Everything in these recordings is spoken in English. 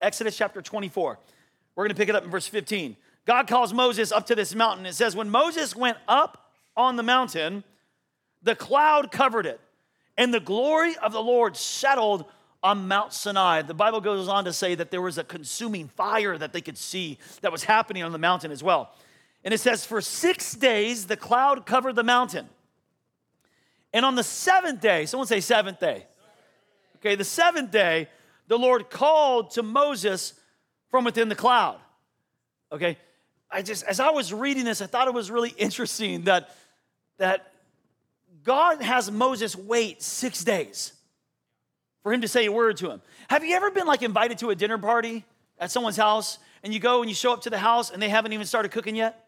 Exodus chapter 24. We're going to pick it up in verse 15. God calls Moses up to this mountain. It says, When Moses went up on the mountain, the cloud covered it, and the glory of the Lord settled on Mount Sinai. The Bible goes on to say that there was a consuming fire that they could see that was happening on the mountain as well. And it says, For six days the cloud covered the mountain. And on the seventh day, someone say seventh day. Okay, the seventh day, the Lord called to Moses from within the cloud. Okay, I just, as I was reading this, I thought it was really interesting that, that God has Moses wait six days for him to say a word to him. Have you ever been like invited to a dinner party at someone's house and you go and you show up to the house and they haven't even started cooking yet?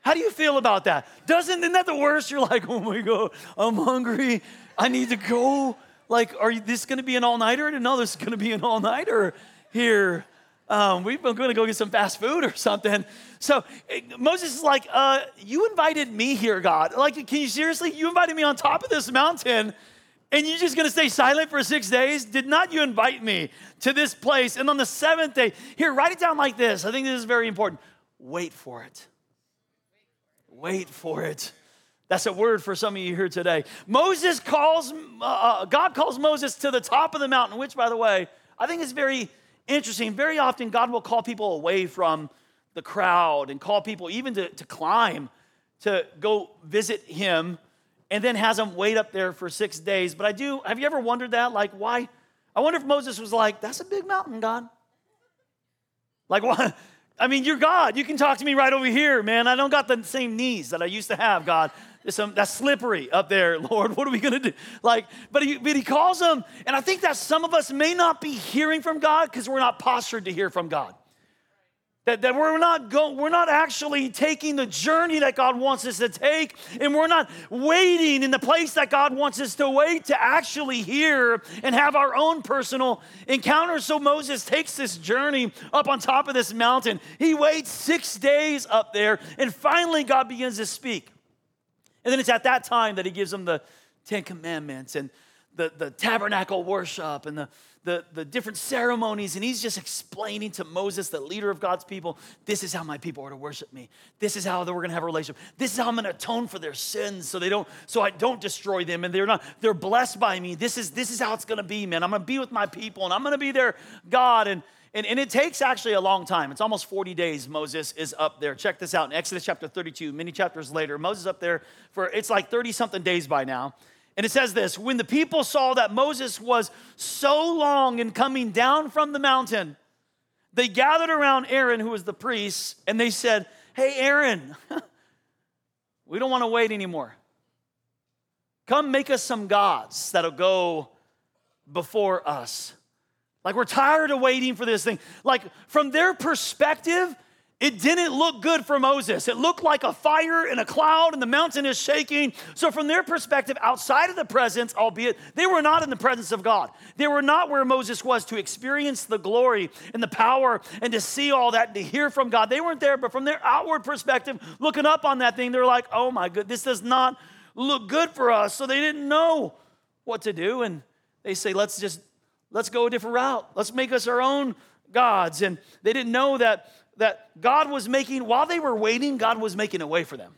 How do you feel about that? Doesn't, isn't that the worst? You're like, oh my God, I'm hungry. I need to go. Like, are you, this gonna be an all nighter? No, this is gonna be an all nighter here. Um, we are going to go get some fast food or something. So eh, Moses is like, uh, You invited me here, God. Like, can you seriously? You invited me on top of this mountain and you're just going to stay silent for six days? Did not you invite me to this place? And on the seventh day, here, write it down like this. I think this is very important. Wait for it. Wait for it. That's a word for some of you here today. Moses calls, uh, uh God calls Moses to the top of the mountain, which, by the way, I think is very interesting. Very often, God will call people away from the crowd and call people even to, to climb to go visit Him and then has them wait up there for six days. But I do, have you ever wondered that? Like, why? I wonder if Moses was like, that's a big mountain, God. Like, what? I mean, you're God. You can talk to me right over here, man. I don't got the same knees that I used to have, God. Some, that's slippery up there, Lord. What are we going to do? Like, but he, but he calls them, and I think that some of us may not be hearing from God because we're not postured to hear from God. That, that we're not going, we're not actually taking the journey that God wants us to take, and we're not waiting in the place that God wants us to wait to actually hear and have our own personal encounter. So Moses takes this journey up on top of this mountain. He waits six days up there, and finally God begins to speak. And then it's at that time that he gives them the Ten Commandments and the, the tabernacle worship and the the, the different ceremonies, and he's just explaining to Moses, the leader of God's people, this is how my people are to worship me. This is how we're gonna have a relationship. This is how I'm gonna atone for their sins so they don't, so I don't destroy them and they're not, they're blessed by me. This is this is how it's gonna be, man. I'm gonna be with my people and I'm gonna be their God. And and, and it takes actually a long time. It's almost 40 days Moses is up there. Check this out in Exodus chapter 32, many chapters later. Moses up there for it's like 30 something days by now. And it says this When the people saw that Moses was so long in coming down from the mountain, they gathered around Aaron, who was the priest, and they said, Hey, Aaron, we don't want to wait anymore. Come make us some gods that'll go before us. Like, we're tired of waiting for this thing. Like, from their perspective, it didn't look good for Moses. It looked like a fire and a cloud, and the mountain is shaking. So, from their perspective, outside of the presence, albeit they were not in the presence of God, they were not where Moses was to experience the glory and the power and to see all that, and to hear from God. They weren't there, but from their outward perspective, looking up on that thing, they're like, oh my good, this does not look good for us. So, they didn't know what to do. And they say, let's just, let's go a different route. Let's make us our own gods. And they didn't know that that God was making, while they were waiting, God was making a way for them.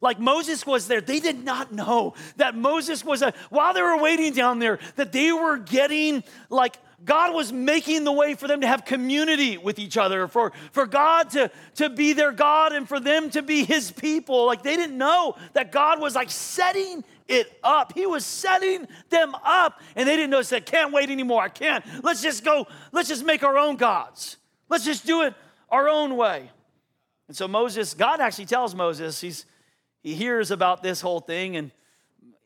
Like Moses was there, they did not know that Moses was, a, while they were waiting down there, that they were getting like God was making the way for them to have community with each other, for, for God to, to be their God and for them to be his people. Like they didn't know that God was like setting it up. He was setting them up and they didn't know, said, can't wait anymore. I can't. Let's just go, let's just make our own gods. Let's just do it our own way. And so Moses, God actually tells Moses, he's, he hears about this whole thing, and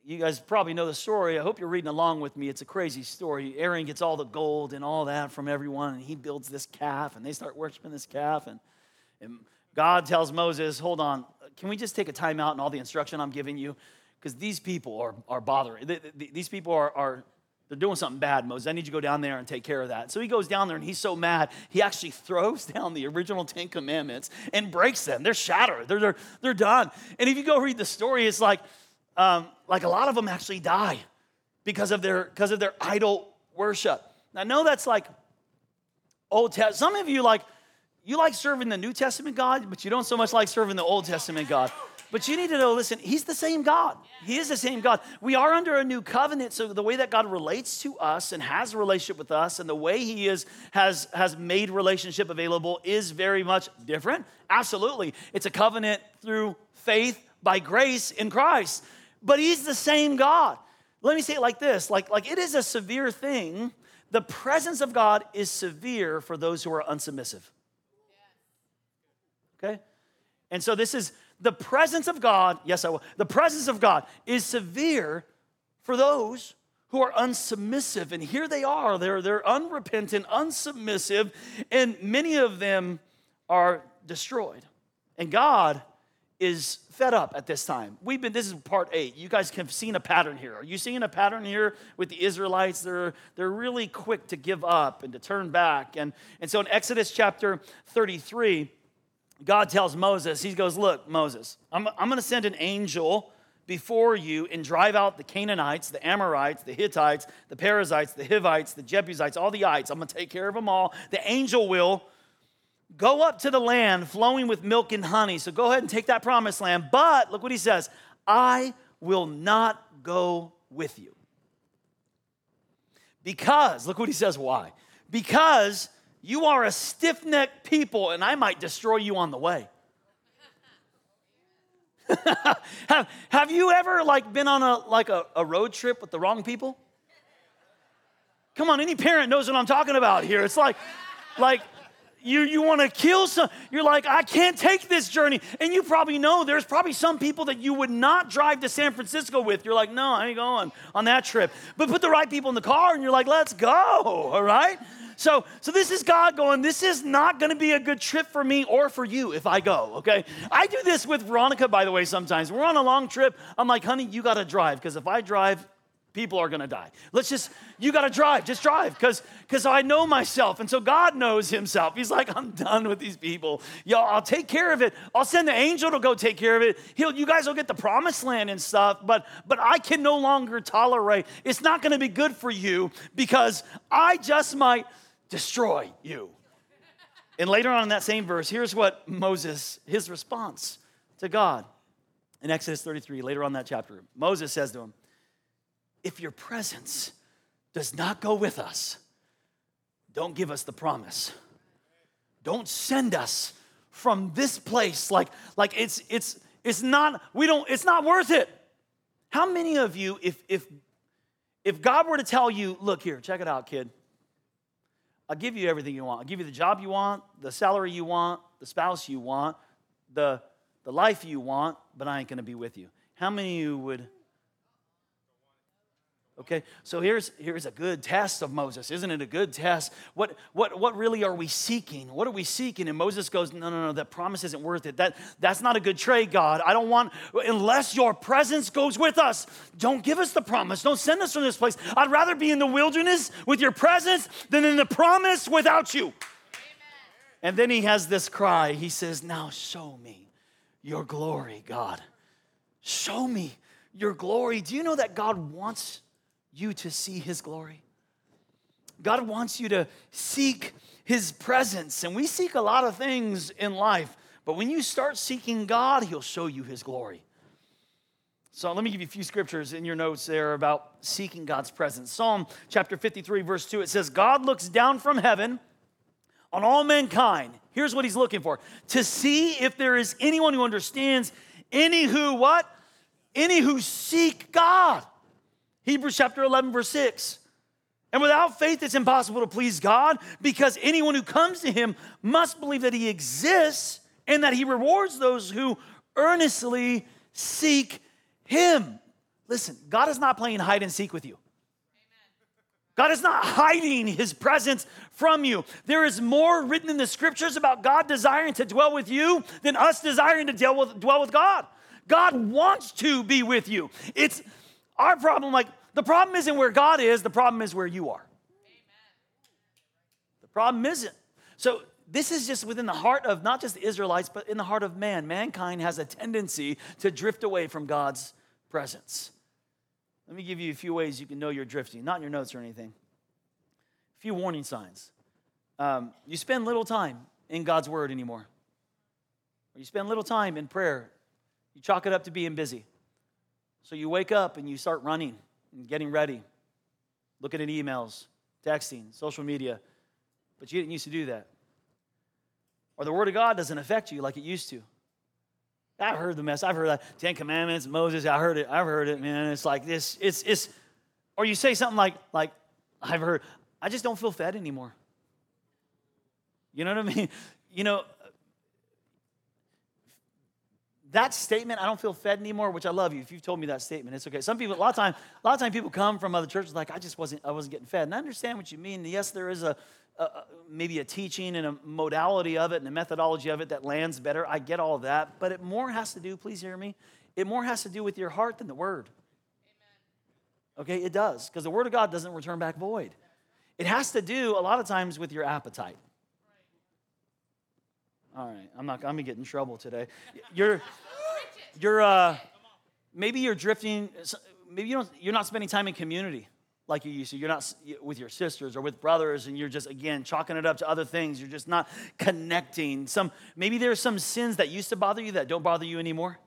you guys probably know the story. I hope you're reading along with me. It's a crazy story. Aaron gets all the gold and all that from everyone, and he builds this calf, and they start worshiping this calf. And, and God tells Moses, Hold on, can we just take a time out and all the instruction I'm giving you? Because these people are, are bothering. These people are, are they're doing something bad, Moses. I need you to go down there and take care of that. So he goes down there and he's so mad, he actually throws down the original Ten Commandments and breaks them. They're shattered, they're, they're, they're done. And if you go read the story, it's like, um, like a lot of them actually die because of their, because of their idol worship. Now, I know that's like Old Testament. Some of you like, you like serving the New Testament God, but you don't so much like serving the Old Testament God. But you need to know listen, He's the same God. He is the same God. We are under a new covenant, so the way that God relates to us and has a relationship with us and the way He is, has, has made relationship available is very much different. Absolutely. It's a covenant through faith by grace in Christ. But He's the same God. Let me say it like this like, like it is a severe thing. The presence of God is severe for those who are unsubmissive. Okay? And so this is the presence of God, yes, I will. The presence of God is severe for those who are unsubmissive. And here they are. They're, they're unrepentant, unsubmissive, and many of them are destroyed. And God is fed up at this time. We've been, this is part eight. You guys have seen a pattern here. Are you seeing a pattern here with the Israelites? They're, they're really quick to give up and to turn back. And, and so in Exodus chapter 33, God tells Moses, He goes, Look, Moses, I'm, I'm going to send an angel before you and drive out the Canaanites, the Amorites, the Hittites, the Perizzites, the Hivites, the Jebusites, all the ites. I'm going to take care of them all. The angel will go up to the land flowing with milk and honey. So go ahead and take that promised land. But look what he says I will not go with you. Because, look what he says, why? Because you are a stiff necked people, and I might destroy you on the way. have, have you ever like been on a like a, a road trip with the wrong people? Come on, any parent knows what I'm talking about here. It's like, like you, you want to kill some you're like i can't take this journey and you probably know there's probably some people that you would not drive to san francisco with you're like no i ain't going on that trip but put the right people in the car and you're like let's go all right so, so this is God going, this is not going to be a good trip for me or for you if I go, okay? I do this with Veronica, by the way, sometimes. We're on a long trip. I'm like, honey, you got to drive because if I drive, people are going to die. Let's just, you got to drive, just drive because because I know myself. And so God knows himself. He's like, I'm done with these people. Yo, I'll take care of it. I'll send the angel to go take care of it. He'll, you guys will get the promised land and stuff, but but I can no longer tolerate. It's not going to be good for you because I just might destroy you. And later on in that same verse, here's what Moses, his response to God in Exodus 33, later on that chapter. Moses says to him, If your presence does not go with us, don't give us the promise. Don't send us from this place like like it's it's it's not we don't it's not worth it. How many of you if if if God were to tell you, look here, check it out, kid. I'll give you everything you want. I'll give you the job you want, the salary you want, the spouse you want, the, the life you want, but I ain't to be with you. How many of you would Okay, so here's, here's a good test of Moses. Isn't it a good test? What, what, what really are we seeking? What are we seeking? And Moses goes, No, no, no, that promise isn't worth it. That, that's not a good trade, God. I don't want, unless your presence goes with us, don't give us the promise. Don't send us from this place. I'd rather be in the wilderness with your presence than in the promise without you. Amen. And then he has this cry. He says, Now show me your glory, God. Show me your glory. Do you know that God wants you to see His glory. God wants you to seek His presence. And we seek a lot of things in life, but when you start seeking God, He'll show you His glory. So let me give you a few scriptures in your notes there about seeking God's presence. Psalm chapter 53, verse 2, it says, God looks down from heaven on all mankind. Here's what he's looking for to see if there is anyone who understands, any who what? Any who seek God. Hebrews chapter 11, verse 6. And without faith, it's impossible to please God because anyone who comes to him must believe that he exists and that he rewards those who earnestly seek him. Listen, God is not playing hide and seek with you. God is not hiding his presence from you. There is more written in the scriptures about God desiring to dwell with you than us desiring to dwell with, dwell with God. God wants to be with you. It's our problem, like, the problem isn't where God is, the problem is where you are. The problem isn't. So, this is just within the heart of not just the Israelites, but in the heart of man. Mankind has a tendency to drift away from God's presence. Let me give you a few ways you can know you're drifting, not in your notes or anything. A few warning signs. um, you spend little time in God's Word anymore. Or you spend little time in prayer. You chalk it up to being busy. So you wake up and you start running and getting ready, looking at emails, texting, social media. But you didn't used to do that. Or the Word of God doesn't affect you like it used to. I've heard the mess. I've heard that Ten Commandments, Moses. I heard it. I've heard it, man. It's like this. It's it's. Or you say something like like I've heard. I just don't feel fed anymore. You know what I mean? You know, that statement, I don't feel fed anymore, which I love you. If you've told me that statement, it's okay. Some people, a lot of time, a lot of time people come from other churches like, I just wasn't, I wasn't getting fed. And I understand what you mean. Yes, there is a, a maybe a teaching and a modality of it and a methodology of it that lands better. I get all that. But it more has to do, please hear me, it more has to do with your heart than the word. Amen. Okay, it does. Because the word of God doesn't return back void. It has to do a lot of times with your appetite. All right, I'm not. I'm gonna get in trouble today. You're, you're. Uh, maybe you're drifting. Maybe you don't. You're not spending time in community like you used to. You're not with your sisters or with brothers, and you're just again chalking it up to other things. You're just not connecting. Some maybe there's some sins that used to bother you that don't bother you anymore.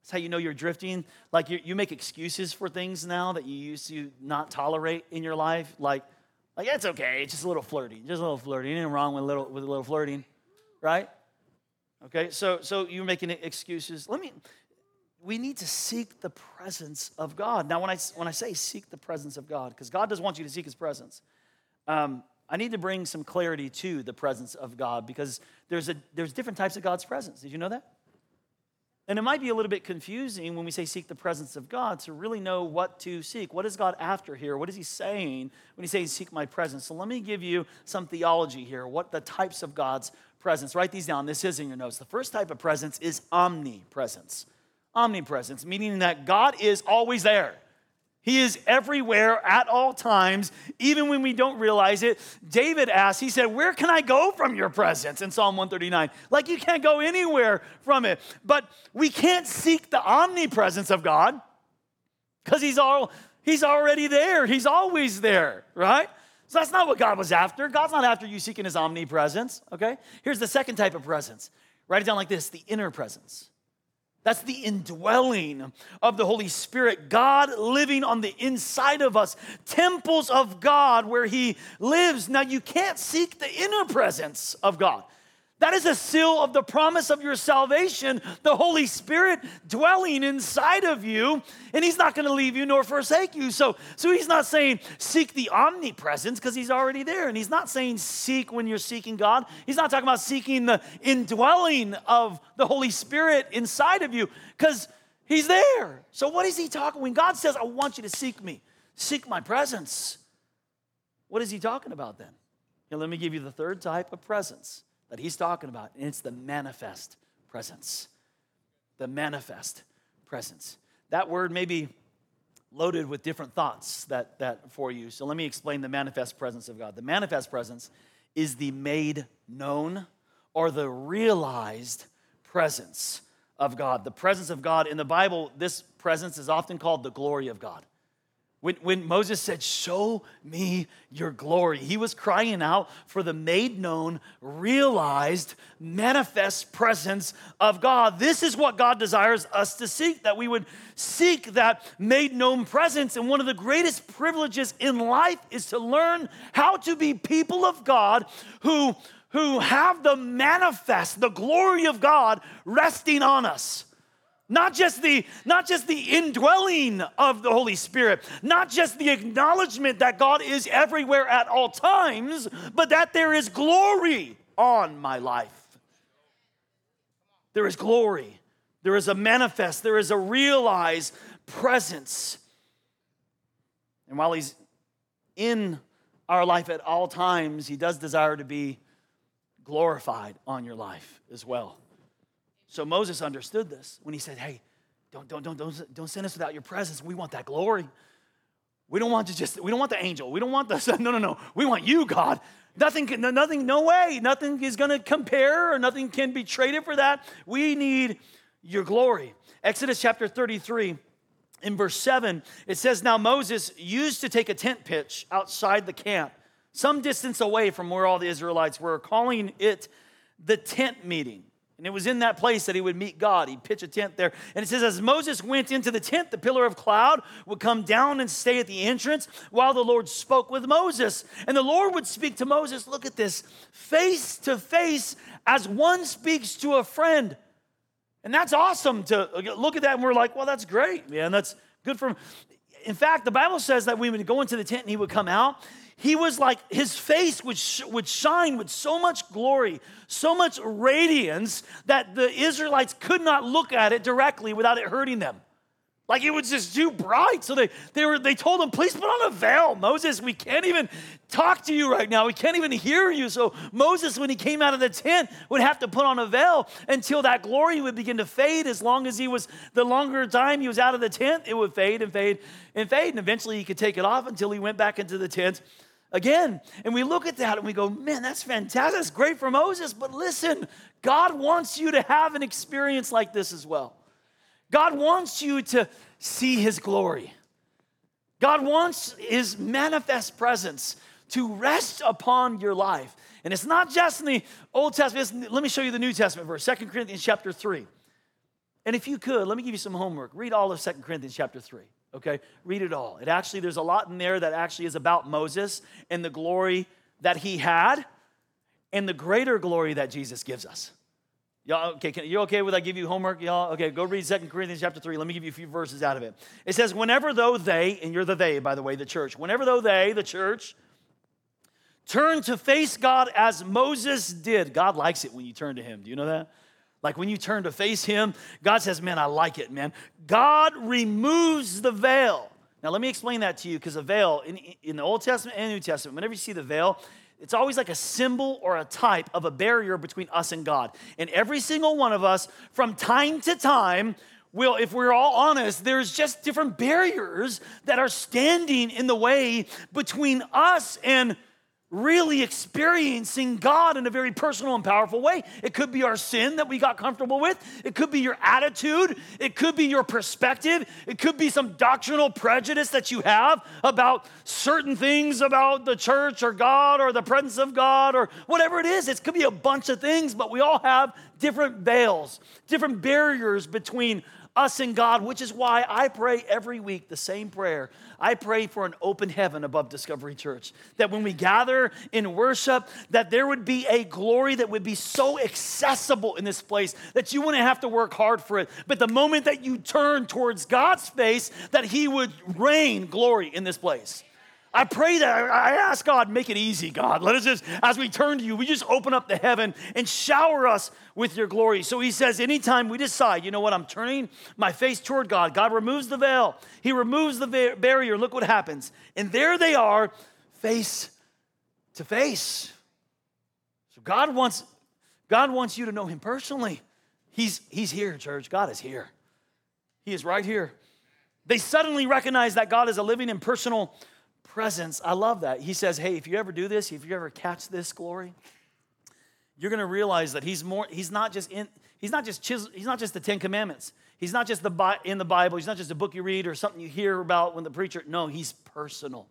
That's how you know you're drifting. Like you, you make excuses for things now that you used to not tolerate in your life. Like, like it's okay. It's just a little flirting. Just a little flirting. Anything wrong with a little with a little flirting, right? Okay, so so you're making excuses. Let me we need to seek the presence of God. Now, when I when I say seek the presence of God, because God does want you to seek His presence, um, I need to bring some clarity to the presence of God because there's a there's different types of God's presence. Did you know that? And it might be a little bit confusing when we say seek the presence of God to really know what to seek. What is God after here? What is He saying when He says, Seek my presence? So let me give you some theology here, what the types of God's presence. Write these down. This is in your notes. The first type of presence is omnipresence. Omnipresence, meaning that God is always there. He is everywhere at all times, even when we don't realize it. David asked, he said, Where can I go from your presence in Psalm 139? Like you can't go anywhere from it. But we can't seek the omnipresence of God because he's all he's already there. He's always there, right? So that's not what God was after. God's not after you seeking his omnipresence, okay? Here's the second type of presence. Write it down like this the inner presence. That's the indwelling of the Holy Spirit, God living on the inside of us, temples of God where He lives. Now, you can't seek the inner presence of God. That is a seal of the promise of your salvation, the Holy Spirit dwelling inside of you, and He's not to leave you nor forsake you. So, so He's not saying seek the omnipresence because He's already there, and He's not saying seek when you're seeking God. He's not talking about seeking the indwelling of the Holy Spirit inside of you because He's there. So, what is He talking? When God says, I want you to seek me, seek my presence, what is He talking about then? Now, let me give you the third type of presence that he's talking about, and it's the manifest presence. The manifest presence. That word may be loaded with different thoughts that, that for you. So let me explain the manifest presence of God. The manifest presence is the made known or the realized presence of God. The presence of God in the Bible, this presence is often called the glory of God. When, when Moses said, Show me your glory, he was crying out for the made known, realized, manifest presence of God. This is what God desires us to seek, that we would seek that made known presence. And one of the greatest privileges in life is to learn how to be people of God who, who have the manifest, the glory of God resting on us. Not just the not just the indwelling of the Holy Spirit, not just the acknowledgement that God is everywhere at all times, but that there is glory on my life. There is glory. There is a manifest, there is a realized presence. And while he's in our life at all times, he does desire to be glorified on your life as well. So Moses understood this when he said, Hey, don't, don't, don't, don't, don't send us without your presence. We want that glory. We don't want to just, we don't want the angel. We don't want the, no, no, no. We want you, God. Nothing, can, nothing, no way. Nothing is going to compare or nothing can be traded for that. We need your glory. Exodus chapter 33, in verse 7, it says, Now Moses used to take a tent pitch outside the camp some distance away from where all the Israelites were, calling it the tent meeting. And it was in that place that he would meet God. He'd pitch a tent there. And it says, as Moses went into the tent, the pillar of cloud would come down and stay at the entrance while the Lord spoke with Moses. And the Lord would speak to Moses, look at this, face to face as one speaks to a friend. And that's awesome to look at that and we're like, well, that's great, man. That's good for him. In fact, the Bible says that we would go into the tent and he would come out he was like, his face would, sh- would shine with so much glory, so much radiance that the Israelites could not look at it directly without it hurting them. Like it was just too bright. So they, they, were, they told him, please put on a veil. Moses, we can't even talk to you right now. We can't even hear you. So Moses, when he came out of the tent, would have to put on a veil until that glory would begin to fade. As long as he was, the longer time he was out of the tent, it would fade and fade and fade. And eventually he could take it off until he went back into the tent again. And we look at that and we go, man, that's fantastic. That's great for Moses. But listen, God wants you to have an experience like this as well. God wants you to see his glory. God wants his manifest presence to rest upon your life. And it's not just in the Old Testament. Let me show you the New Testament verse, Second Corinthians chapter 3. And if you could, let me give you some homework. Read all of Second Corinthians chapter 3 okay? Read it all. It actually, there's a lot in there that actually is about Moses and the glory that he had and the greater glory that Jesus gives us. Y'all, okay, can, you okay with I give you homework, y'all? Okay, go read Second Corinthians chapter 3. Let me give you a few verses out of it. It says, whenever though they, and you're the they, by the way, the church, whenever though they, the church, turn to face God as Moses did. God likes it when you turn to him. Do you know that? Like when you turn to face Him, God says, Man, I like it, man. God removes the veil. Now, let me explain that to you because a veil in, in the Old Testament and New Testament, whenever you see the veil, it's always like a symbol or a type of a barrier between us and God. And every single one of us, from time to time, will, if we're all honest, there's just different barriers that are standing in the way between us and really experiencing God in a very personal and powerful way. It could be our sin that we got comfortable with, it could be your attitude, it could be your perspective, it could be some doctrinal prejudice that you have about certain things about the church or God or the presence of God or whatever it is. It could be a bunch of things, but we all have different veils, different barriers between us and God, which is why I pray every week the same prayer. I pray for an open heaven above Discovery Church. That when we gather in worship, that there would be a glory that would be so accessible in this place that you wouldn't have to work hard for it. But the moment that you turn towards God's face, that He would rain glory in this place. I pray that I ask God, make it easy, God. Let us just, as we turn to you, we just open up the heaven and shower us with your glory. So he says, anytime we decide, you know what, I'm turning my face toward God, God removes the veil, He removes the barrier. Look what happens. And there they are, face to face. So God wants, God wants you to know Him personally. He's, he's here, church. God is here. He is right here. They suddenly recognize that God is a living and personal presence. I love that. He says, Hey, if you ever do this, if you ever catch this glory, you're going to realize that he's more he's not just in he's not just chisel, he's not just the 10 commandments. He's not just the in the Bible. He's not just a book you read or something you hear about when the preacher no, he's personal.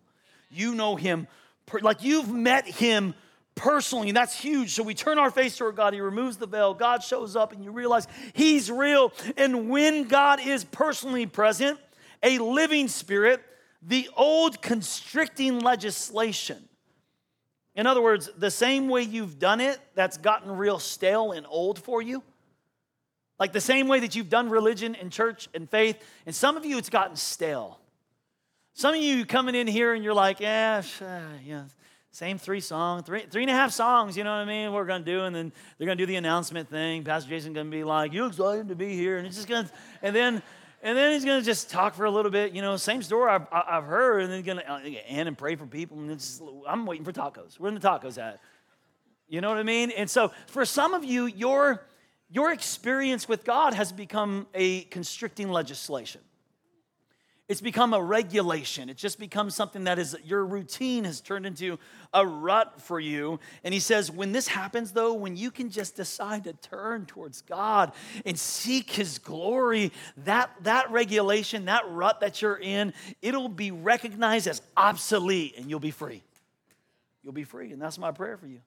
You know him like you've met him personally, and that's huge. So we turn our face toward God, He removes the veil, God shows up, and you realize He's real. And when God is personally present, a living spirit, the old constricting legislation. In other words, the same way you've done it that's gotten real stale and old for you. Like the same way that you've done religion and church and faith, and some of you it's gotten stale. Some of you coming in here and you're like, eh, yeah, uh, yeah, same three songs, three, three and a half songs, you know what I mean? We're gonna do, and then they're gonna do the announcement thing. Pastor Jason's gonna be like, You excited to be here? And it's just gonna, and then and then he's going to just talk for a little bit. You know, same story I've, I've heard. And then he's going to end and pray for people. And it's, I'm waiting for tacos. Where are the tacos at? You know what I mean? And so for some of you, your, your experience with God has become a constricting legislation. It's become a regulation. It just becomes something that is your routine has turned into a rut for you. And he says, when this happens, though, when you can just decide to turn towards God and seek his glory, that, that regulation, that rut that you're in, it'll be recognized as obsolete and you'll be free. you'll be free. And that's my prayer for you.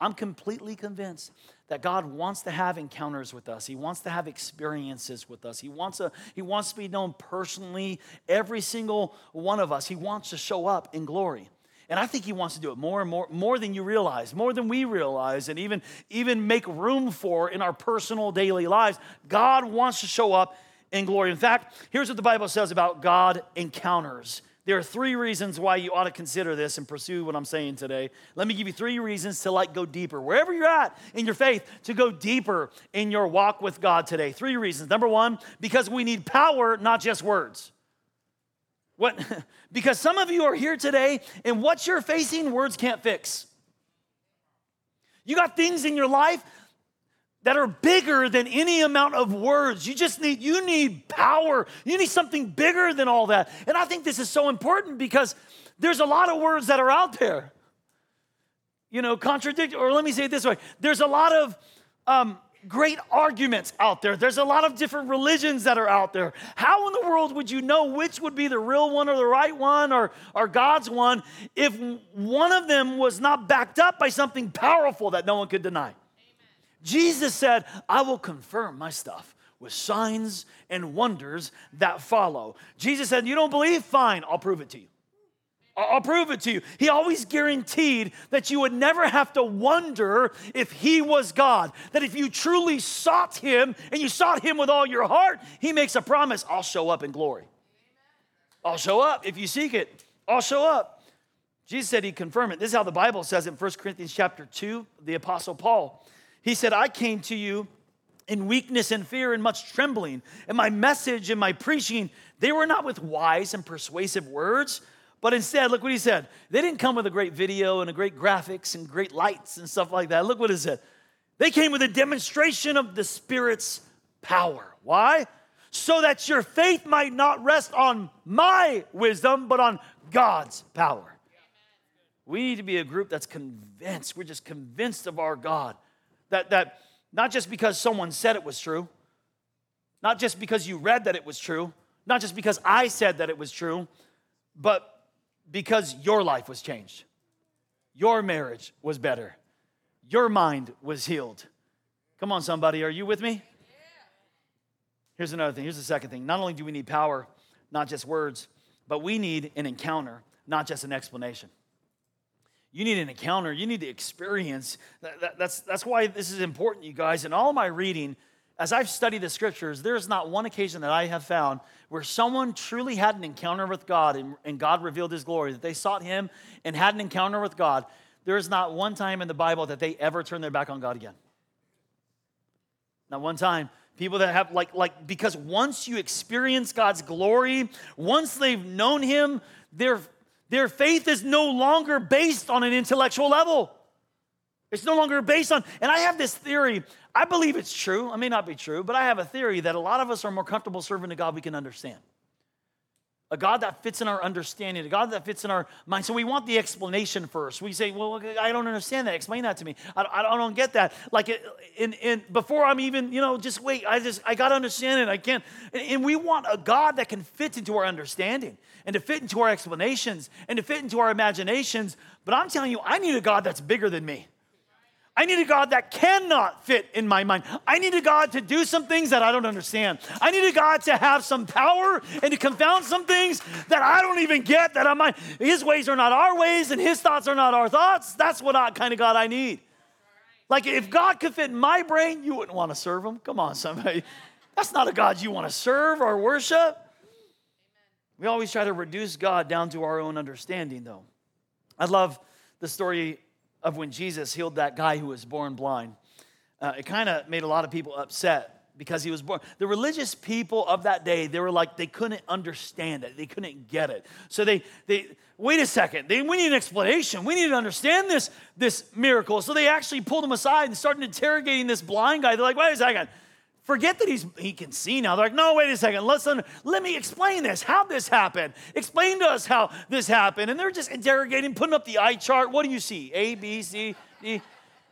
I'm completely convinced that God wants to have encounters with us. He wants to have experiences with us. He wants, a, he wants to be known personally, every single one of us. He wants to show up in glory. And I think he wants to do it more and more, more than you realize, more than we realize, and even, even make room for in our personal daily lives. God wants to show up in glory. In fact, here's what the Bible says about God encounters. There are three reasons why you ought to consider this and pursue what I'm saying today. Let me give you three reasons to like go deeper. Wherever you're at in your faith, to go deeper in your walk with God today. Three reasons. Number one, because we need power, not just words. What because some of you are here today and what you're facing words can't fix. You got things in your life that are bigger than any amount of words. You just need you need power. You need something bigger than all that. And I think this is so important because there's a lot of words that are out there. You know, contradict or let me say it this way. There's a lot of um, great arguments out there. There's a lot of different religions that are out there. How in the world would you know which would be the real one or the right one or, or God's one if one of them was not backed up by something powerful that no one could deny? Jesus said, I will confirm my stuff with signs and wonders that follow. Jesus said, You don't believe? Fine, I'll prove it to you. I'll prove it to you. He always guaranteed that you would never have to wonder if He was God. That if you truly sought Him and you sought Him with all your heart, He makes a promise I'll show up in glory. I'll show up. If you seek it, I'll show up. Jesus said He'd confirm it. This is how the Bible says in 1 Corinthians chapter 2, the Apostle Paul. He said, I came to you in weakness and fear and much trembling. And my message and my preaching, they were not with wise and persuasive words, but instead, look what he said. They didn't come with a great video and a great graphics and great lights and stuff like that. Look what it said. They came with a demonstration of the Spirit's power. Why? So that your faith might not rest on my wisdom, but on God's power. We need to be a group that's convinced. We're just convinced of our God that, that not just because someone said it was true, not just because you read that it was true, not just because I said that it was true, but because your life was changed. Your marriage was better. Your mind was healed. Come on, somebody, are you with me? Here's another thing. Here's the second thing. Not only do we need power, not just words, but we need an encounter, not just an explanation. You need an encounter. You need to experience. That, that, that's, that's why this is important, you guys. In all my reading, as I've studied the scriptures, there's not one occasion that I have found where someone truly had an encounter with God and, and God revealed his glory, that they sought him and had an encounter with God. There is not one time in the Bible that they ever turned their back on God again. Not one time. People that have, like, like, because once you experience God's glory, once they've known Him, they're their faith is no longer based on an intellectual level. It's no longer based on, and I have this theory. I believe it's true. It may not be true, but I have a theory that a lot of us are more comfortable serving a God we can understand. A God that fits in our understanding, a God that fits in our mind. So we want the explanation first. We say, Well, I don't understand that. Explain that to me. I, I don't get that. Like, in, in, before I'm even, you know, just wait. I just, I got to understand it. I can't. And we want a God that can fit into our understanding and to fit into our explanations and to fit into our imaginations. But I'm telling you, I need a God that's bigger than me. I need a God that cannot fit in my mind. I need a God to do some things that I don't understand. I need a God to have some power and to confound some things that I don't even get that I might. His ways are not our ways and his thoughts are not our thoughts. That's what kind of God I need. Like if God could fit in my brain, you wouldn't want to serve him. Come on, somebody. That's not a God you want to serve or worship. We always try to reduce God down to our own understanding, though. I love the story of when Jesus healed that guy who was born blind. Uh, it kind of made a lot of people upset because he was born. The religious people of that day, they were like, they couldn't understand it. They couldn't get it. So they, they wait a second, they, we need an explanation. We need to understand this, this miracle. So they actually pulled him aside and started interrogating this blind guy. They're like, wait a second. Forget that he's, he can see now. They're like, no, wait a second. Let's, let me explain this. How this happened? Explain to us how this happened. And they're just interrogating, putting up the eye chart. What do you see? A, B, C, D.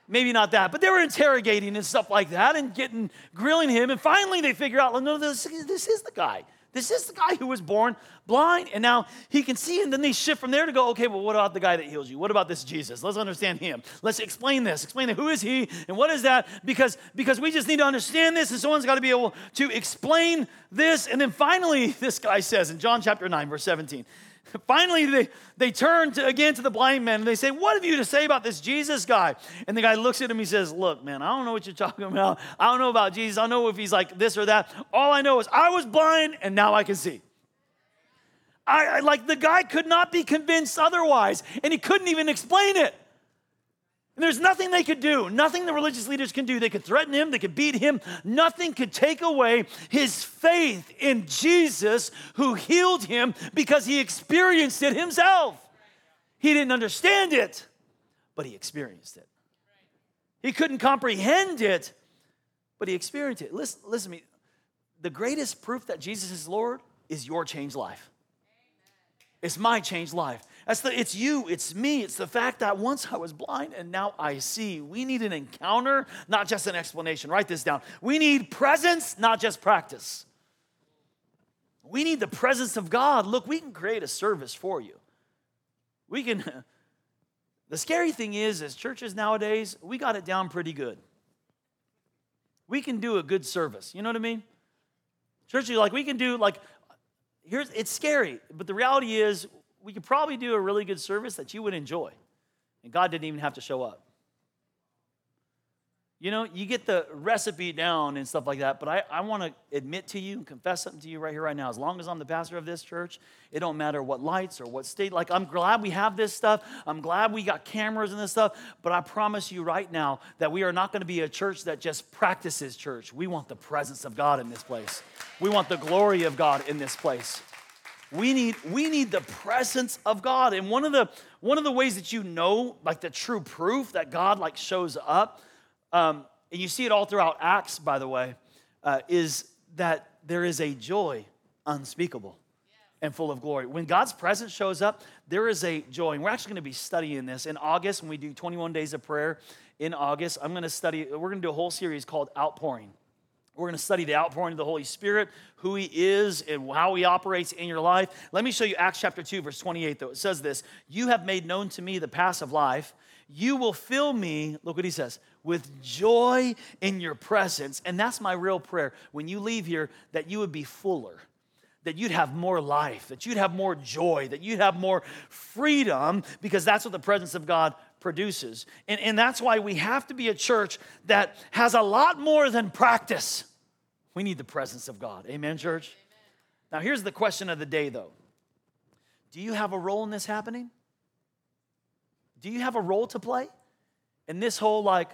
Maybe not that, but they were interrogating and stuff like that and getting, grilling him. And finally they figure out, no, this, this is the guy. This is the guy who was born blind and now he can see. And then they shift from there to go, okay, well, what about the guy that heals you? What about this Jesus? Let's understand him. Let's explain this. Explain that. Who is he and what is that? Because, because we just need to understand this and someone's got to be able to explain this. And then finally, this guy says in John chapter 9, verse 17, Finally, they, they turn to, again to the blind man and they say, What have you to say about this Jesus guy? And the guy looks at him, he says, Look, man, I don't know what you're talking about. I don't know about Jesus. I don't know if he's like this or that. All I know is I was blind and now I can see. I, I like the guy could not be convinced otherwise, and he couldn't even explain it. And there's nothing they could do, nothing the religious leaders can do. They could threaten him, they could beat him. Nothing could take away his faith in Jesus who healed him because he experienced it himself. He didn't understand it, but he experienced it. He couldn't comprehend it, but he experienced it. Listen, listen to me. The greatest proof that Jesus is Lord is your changed life. It's my changed life. That's the, it's you, it's me. It's the fact that once I was blind and now I see. We need an encounter, not just an explanation. Write this down. We need presence, not just practice. We need the presence of God. Look, we can create a service for you. We can. The scary thing is, as churches nowadays, we got it down pretty good. We can do a good service. You know what I mean? Churches, like, we can do, like, here's, it's scary, but the reality is, we could probably do a really good service that you would enjoy. And God didn't even have to show up. You know, you get the recipe down and stuff like that, but I, I want to admit to you and confess something to you right here, right now. As long as I'm the pastor of this church, it don't matter what lights or what state. Like, I'm glad we have this stuff. I'm glad we got cameras and this stuff, but I promise you right now that we are not going to be a church that just practices church. We want the presence of God in this place, we want the glory of God in this place. We need, we need the presence of God. And one of the one of the ways that you know, like the true proof that God like shows up, um, and you see it all throughout Acts, by the way, uh, is that there is a joy unspeakable and full of glory. When God's presence shows up, there is a joy. And we're actually going to be studying this in August when we do 21 days of prayer in August. I'm going to study, we're going to do a whole series called Outpouring. We're going to study the outpouring of the Holy Spirit, who He is, and how He operates in your life. Let me show you Acts chapter 2, verse 28, though. It says this You have made known to me the path of life. You will fill me, look what He says, with joy in your presence. And that's my real prayer. When you leave here, that you would be fuller that you'd have more life, that you'd have more joy, that you'd have more freedom, because that's what the presence of God produces. And, and that's why we have to be a church that has a lot more than practice. We need the presence of God. Amen, church? Amen. Now, here's the question of the day, though Do you have a role in this happening? Do you have a role to play in this whole like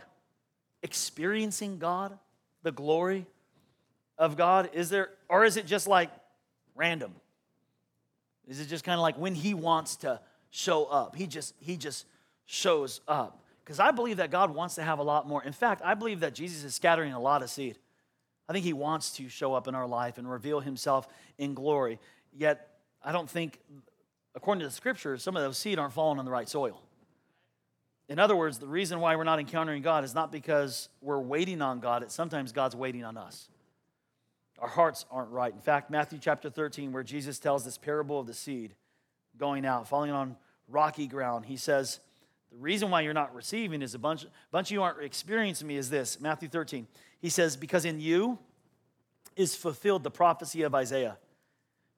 experiencing God, the glory of God? Is there, or is it just like random? Is it just kind of like when He wants to show up? He just, He just shows up. Because I believe that God wants to have a lot more. In fact, I believe that Jesus is scattering a lot of seed. I think he wants to show up in our life and reveal himself in glory. Yet, I don't think, according to the scriptures, some of those seed aren't falling on the right soil. In other words, the reason why we're not encountering God is not because we're waiting on God, it's sometimes God's waiting on us. Our hearts aren't right. In fact, Matthew chapter 13, where Jesus tells this parable of the seed going out, falling on rocky ground, he says, the reason why you're not receiving is a bunch, a bunch of you aren't experiencing me is this Matthew 13. He says, Because in you is fulfilled the prophecy of Isaiah.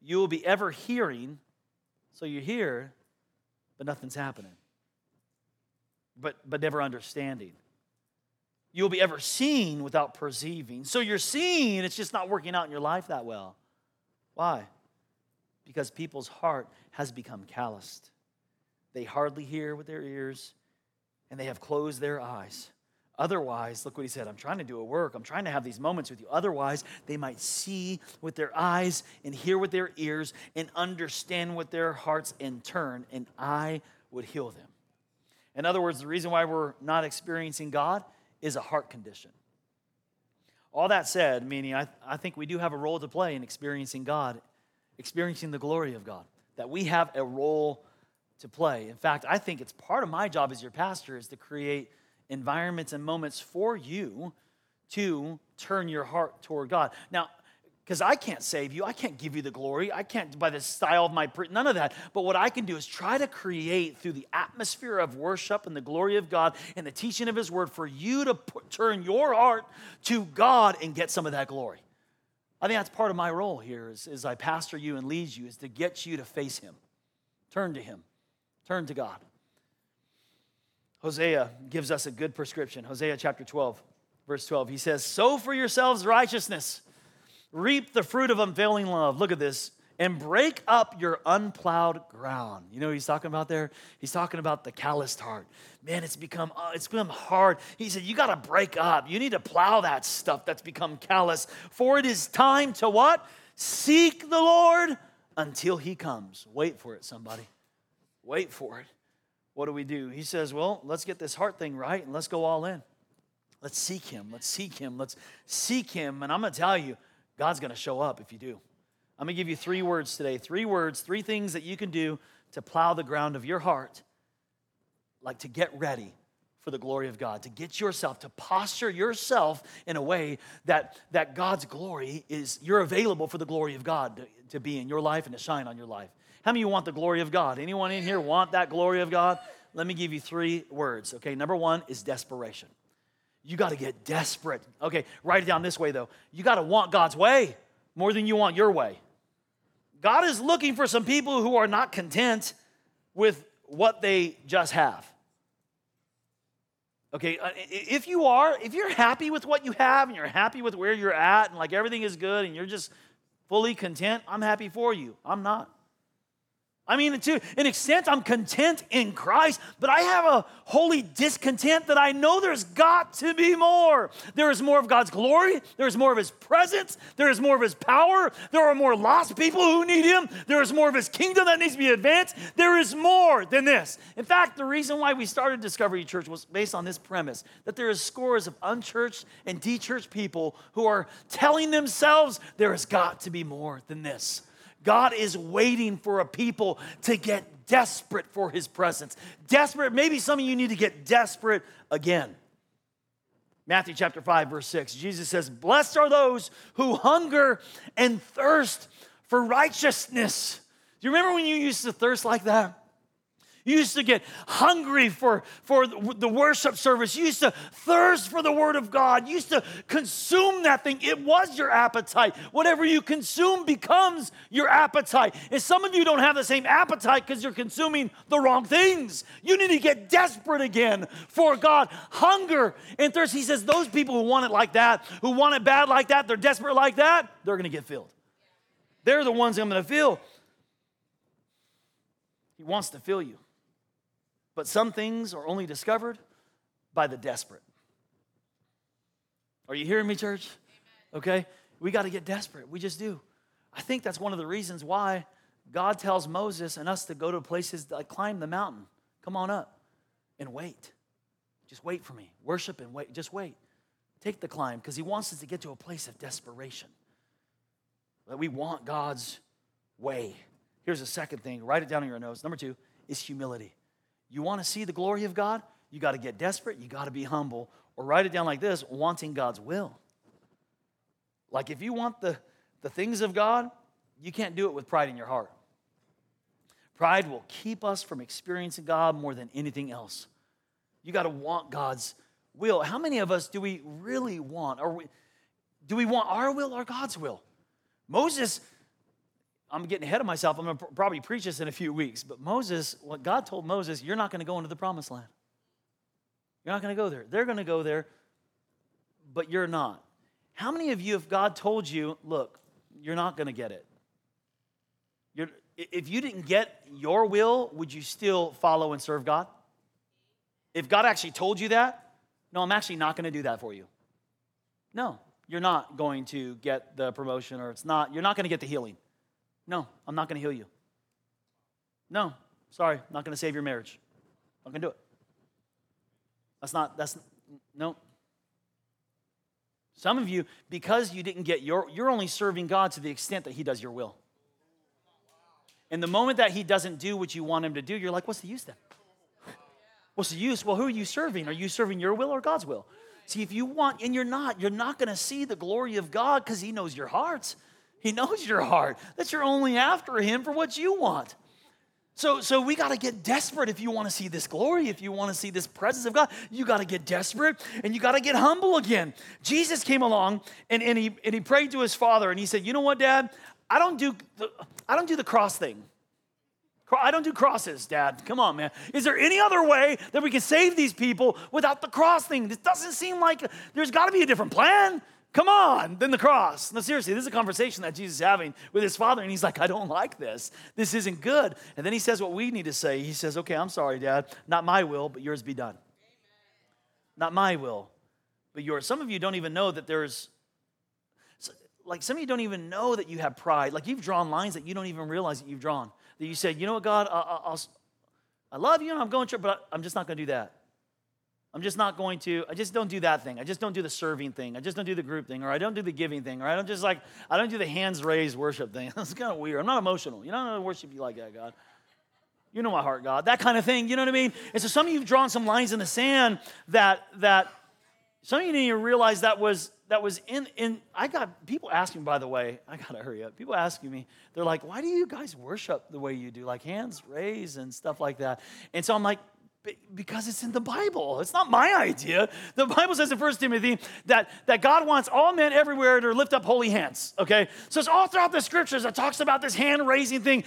You will be ever hearing, so you hear, but nothing's happening. But, but never understanding. You'll be ever seeing without perceiving. So you're seeing, it's just not working out in your life that well. Why? Because people's heart has become calloused. They hardly hear with their ears, and they have closed their eyes. Otherwise, look what he said I'm trying to do a work. I'm trying to have these moments with you. Otherwise, they might see with their eyes and hear with their ears and understand with their hearts and turn, and I would heal them. In other words, the reason why we're not experiencing God is a heart condition. All that said, meaning I, I think we do have a role to play in experiencing God, experiencing the glory of God, that we have a role to play. In fact, I think it's part of my job as your pastor is to create environments and moments for you to turn your heart toward God. Now, because I can't save you. I can't give you the glory. I can't by the style of my none of that. But what I can do is try to create through the atmosphere of worship and the glory of God and the teaching of His Word for you to put, turn your heart to God and get some of that glory. I think that's part of my role here as I pastor you and lead you is to get you to face Him, turn to Him, turn to God. Hosea gives us a good prescription. Hosea chapter 12, verse 12. He says, Sow for yourselves righteousness reap the fruit of unfailing love. Look at this. And break up your unplowed ground. You know he's talking about there? He's talking about the calloused heart. Man, it's become uh, it's become hard. He said, You got to break up. You need to plow that stuff that's become callous. For it is time to what? Seek the Lord until he comes. Wait for it, somebody. Wait for it. What do we do? He says, Well, let's get this heart thing right and let's go all in. Let's seek him. Let's seek him. Let's seek him. And I'm going to tell you, God's going to show up if you do. I'm going to give you three words today three words, three things that you can do to plow the ground of your heart, like to get ready for the glory of God, to get yourself, to posture yourself in a way that, that God's glory is, you're available for the glory of God to, to be in your life and to shine on your life. How many you want the glory of God? Anyone in here want that glory of God? Let me give you three words, okay? Number one is desperation. You got to get desperate. Okay, write it down this way though. You got to want God's way more than you want your way. God is looking for some people who are not content with what they just have. Okay, uh, if you are, if you're happy with what you have and you're happy with where you're at and like everything is good and you're just fully content, I'm happy for you. I'm not. I mean, to an extent, I'm content in Christ, but I have a holy discontent that I know there's got to be more. There is more of God's glory, there is more of His presence, there is more of His power, there are more lost people who need Him, there is more of His kingdom that needs to be advanced. There is more than this. In fact, the reason why we started Discovery Church was based on this premise that there is scores of unchurched and dechurched people who are telling themselves there has got to be more than this. God is waiting for a people to get desperate for his presence. Desperate, maybe some of you need to get desperate again. Matthew chapter 5, verse 6, Jesus says, Blessed are those who hunger and thirst for righteousness. Do you remember when you used to thirst like that? You used to get hungry for, for the worship service. You used to thirst for the Word of God. You used to consume that thing. It was your appetite. Whatever you consume becomes your appetite. And some of you don't have the same appetite because you're consuming the wrong things. You need to get desperate again for God. Hunger and thirst. He says, those people who want it like that, who want it bad like that, they're desperate like that, they're going to get filled. They're the ones I'm going to fill. He wants to fill you. But some things are only discovered by the desperate. Are you hearing me, church? Okay? We got to get desperate. We just do. I think that's one of the reasons why God tells Moses and us to go to places like climb the mountain. Come on up and wait. Just wait for me. Worship and wait. Just wait. Take the climb because he wants us to get to a place of desperation. That we want God's way. Here's a second thing. Write it down in your notes. Number two is humility. You want to see the glory of God? You got to get desperate, you got to be humble, or write it down like this wanting God's will. Like if you want the, the things of God, you can't do it with pride in your heart. Pride will keep us from experiencing God more than anything else. You got to want God's will. How many of us do we really want? Or do we want our will or God's will? Moses I'm getting ahead of myself. I'm going to probably preach this in a few weeks. But Moses, what God told Moses, you're not going to go into the promised land. You're not going to go there. They're going to go there, but you're not. How many of you, if God told you, look, you're not going to get it? You're, if you didn't get your will, would you still follow and serve God? If God actually told you that, no, I'm actually not going to do that for you. No, you're not going to get the promotion or it's not, you're not going to get the healing. No, I'm not going to heal you. No, sorry, I'm not going to save your marriage. I'm going to do it. That's not, that's, no. Some of you, because you didn't get your, you're only serving God to the extent that He does your will. And the moment that He doesn't do what you want Him to do, you're like, what's the use then? What's the use? Well, who are you serving? Are you serving your will or God's will? See, if you want, and you're not, you're not going to see the glory of God because He knows your hearts. He knows your heart, that you're only after Him for what you want. So, so we got to get desperate if you want to see this glory, if you want to see this presence of God. You got to get desperate and you got to get humble again. Jesus came along and, and, he, and he prayed to his father and he said, You know what, Dad? I don't do the, I don't do the cross thing. I don't do crosses, Dad. Come on, man. Is there any other way that we can save these people without the cross thing? This doesn't seem like there's got to be a different plan. Come on, then the cross. No, seriously, this is a conversation that Jesus is having with his father, and he's like, I don't like this. This isn't good. And then he says what we need to say. He says, Okay, I'm sorry, Dad. Not my will, but yours be done. Amen. Not my will, but yours. Some of you don't even know that there's, like, some of you don't even know that you have pride. Like, you've drawn lines that you don't even realize that you've drawn. That you said, You know what, God, I, I'll, I love you and I'm going to, but I'm just not going to do that. I'm just not going to, I just don't do that thing. I just don't do the serving thing. I just don't do the group thing, or I don't do the giving thing, or I don't just like, I don't do the hands raised worship thing. That's kind of weird. I'm not emotional. You know, I don't worship you like that, God. You know my heart, God. That kind of thing. You know what I mean? And so some of you have drawn some lines in the sand that that some of you didn't even realize that was that was in in I got people asking, by the way, I gotta hurry up. People asking me, they're like, why do you guys worship the way you do? Like hands raised and stuff like that. And so I'm like, because it's in the Bible. It's not my idea. The Bible says in 1 Timothy that, that God wants all men everywhere to lift up holy hands, okay? So it's all throughout the scriptures that talks about this hand raising thing.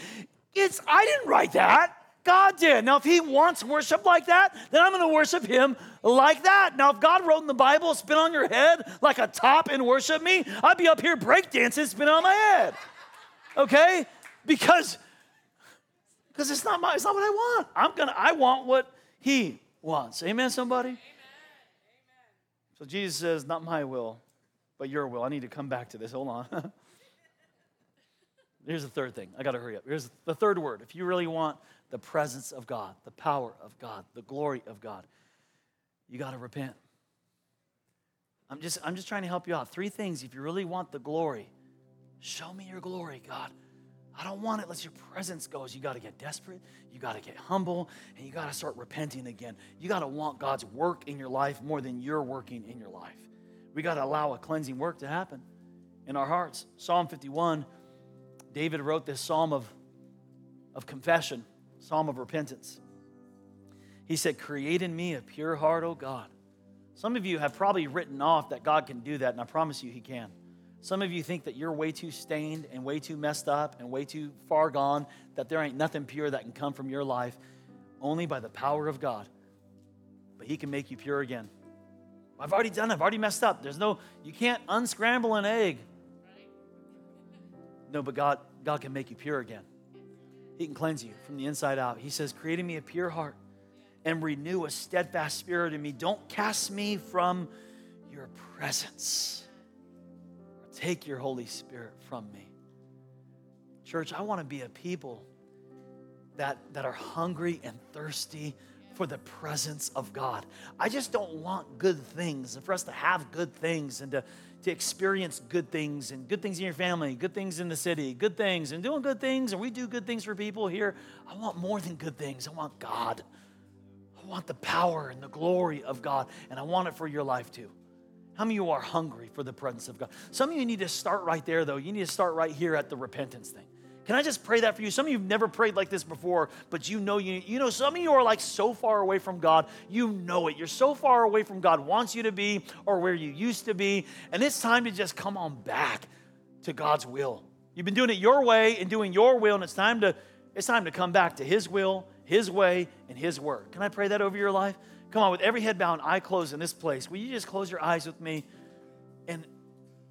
It's, I didn't write that. God did. Now, if He wants worship like that, then I'm going to worship Him like that. Now, if God wrote in the Bible, spin on your head like a top and worship me, I'd be up here breakdancing, spin on my head. Okay? Because because it's not my, it's not what I want. I'm gonna, I want what he wants. Amen, somebody? Amen. So Jesus says, Not my will, but your will. I need to come back to this. Hold on. Here's the third thing. I got to hurry up. Here's the third word. If you really want the presence of God, the power of God, the glory of God, you got to repent. I'm just, I'm just trying to help you out. Three things. If you really want the glory, show me your glory, God. I don't want it unless your presence goes. You got to get desperate. You got to get humble. And you got to start repenting again. You got to want God's work in your life more than you're working in your life. We got to allow a cleansing work to happen in our hearts. Psalm 51, David wrote this psalm of, of confession, psalm of repentance. He said, Create in me a pure heart, O God. Some of you have probably written off that God can do that, and I promise you, He can. Some of you think that you're way too stained and way too messed up and way too far gone, that there ain't nothing pure that can come from your life, only by the power of God. But He can make you pure again. I've already done it, I've already messed up. There's no, you can't unscramble an egg. No, but God, God can make you pure again. He can cleanse you from the inside out. He says, Create in me a pure heart and renew a steadfast spirit in me. Don't cast me from your presence. Take your Holy Spirit from me. Church, I want to be a people that, that are hungry and thirsty for the presence of God. I just don't want good things and for us to have good things and to, to experience good things and good things in your family, good things in the city, good things and doing good things. And we do good things for people here. I want more than good things. I want God. I want the power and the glory of God. And I want it for your life too. How many of you are hungry for the presence of God? Some of you need to start right there, though. You need to start right here at the repentance thing. Can I just pray that for you? Some of you have never prayed like this before, but you know you you know some of you are like so far away from God. You know it. You're so far away from God wants you to be or where you used to be, and it's time to just come on back to God's will. You've been doing it your way and doing your will, and it's time to it's time to come back to his will, his way, and his word. Can I pray that over your life? Come on, with every head bowed, eye closed in this place, will you just close your eyes with me? And,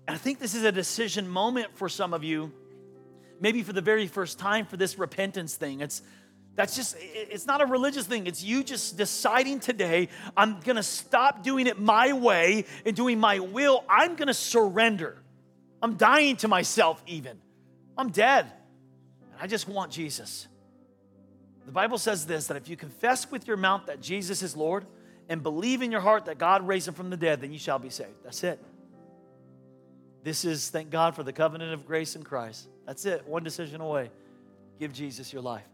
I think this is a decision moment for some of you, maybe for the very first time for this repentance thing. It's that's just it's not a religious thing. It's you just deciding today, I'm going to stop doing it my way and doing my will. I'm going to surrender. I'm dying to myself even. I'm dead. And I just want Jesus. The Bible says this that if you confess with your mouth that Jesus is Lord and believe in your heart that God raised him from the dead, then you shall be saved. That's it. This is, thank God for the covenant of grace in Christ. That's it. One decision away. Give Jesus your life.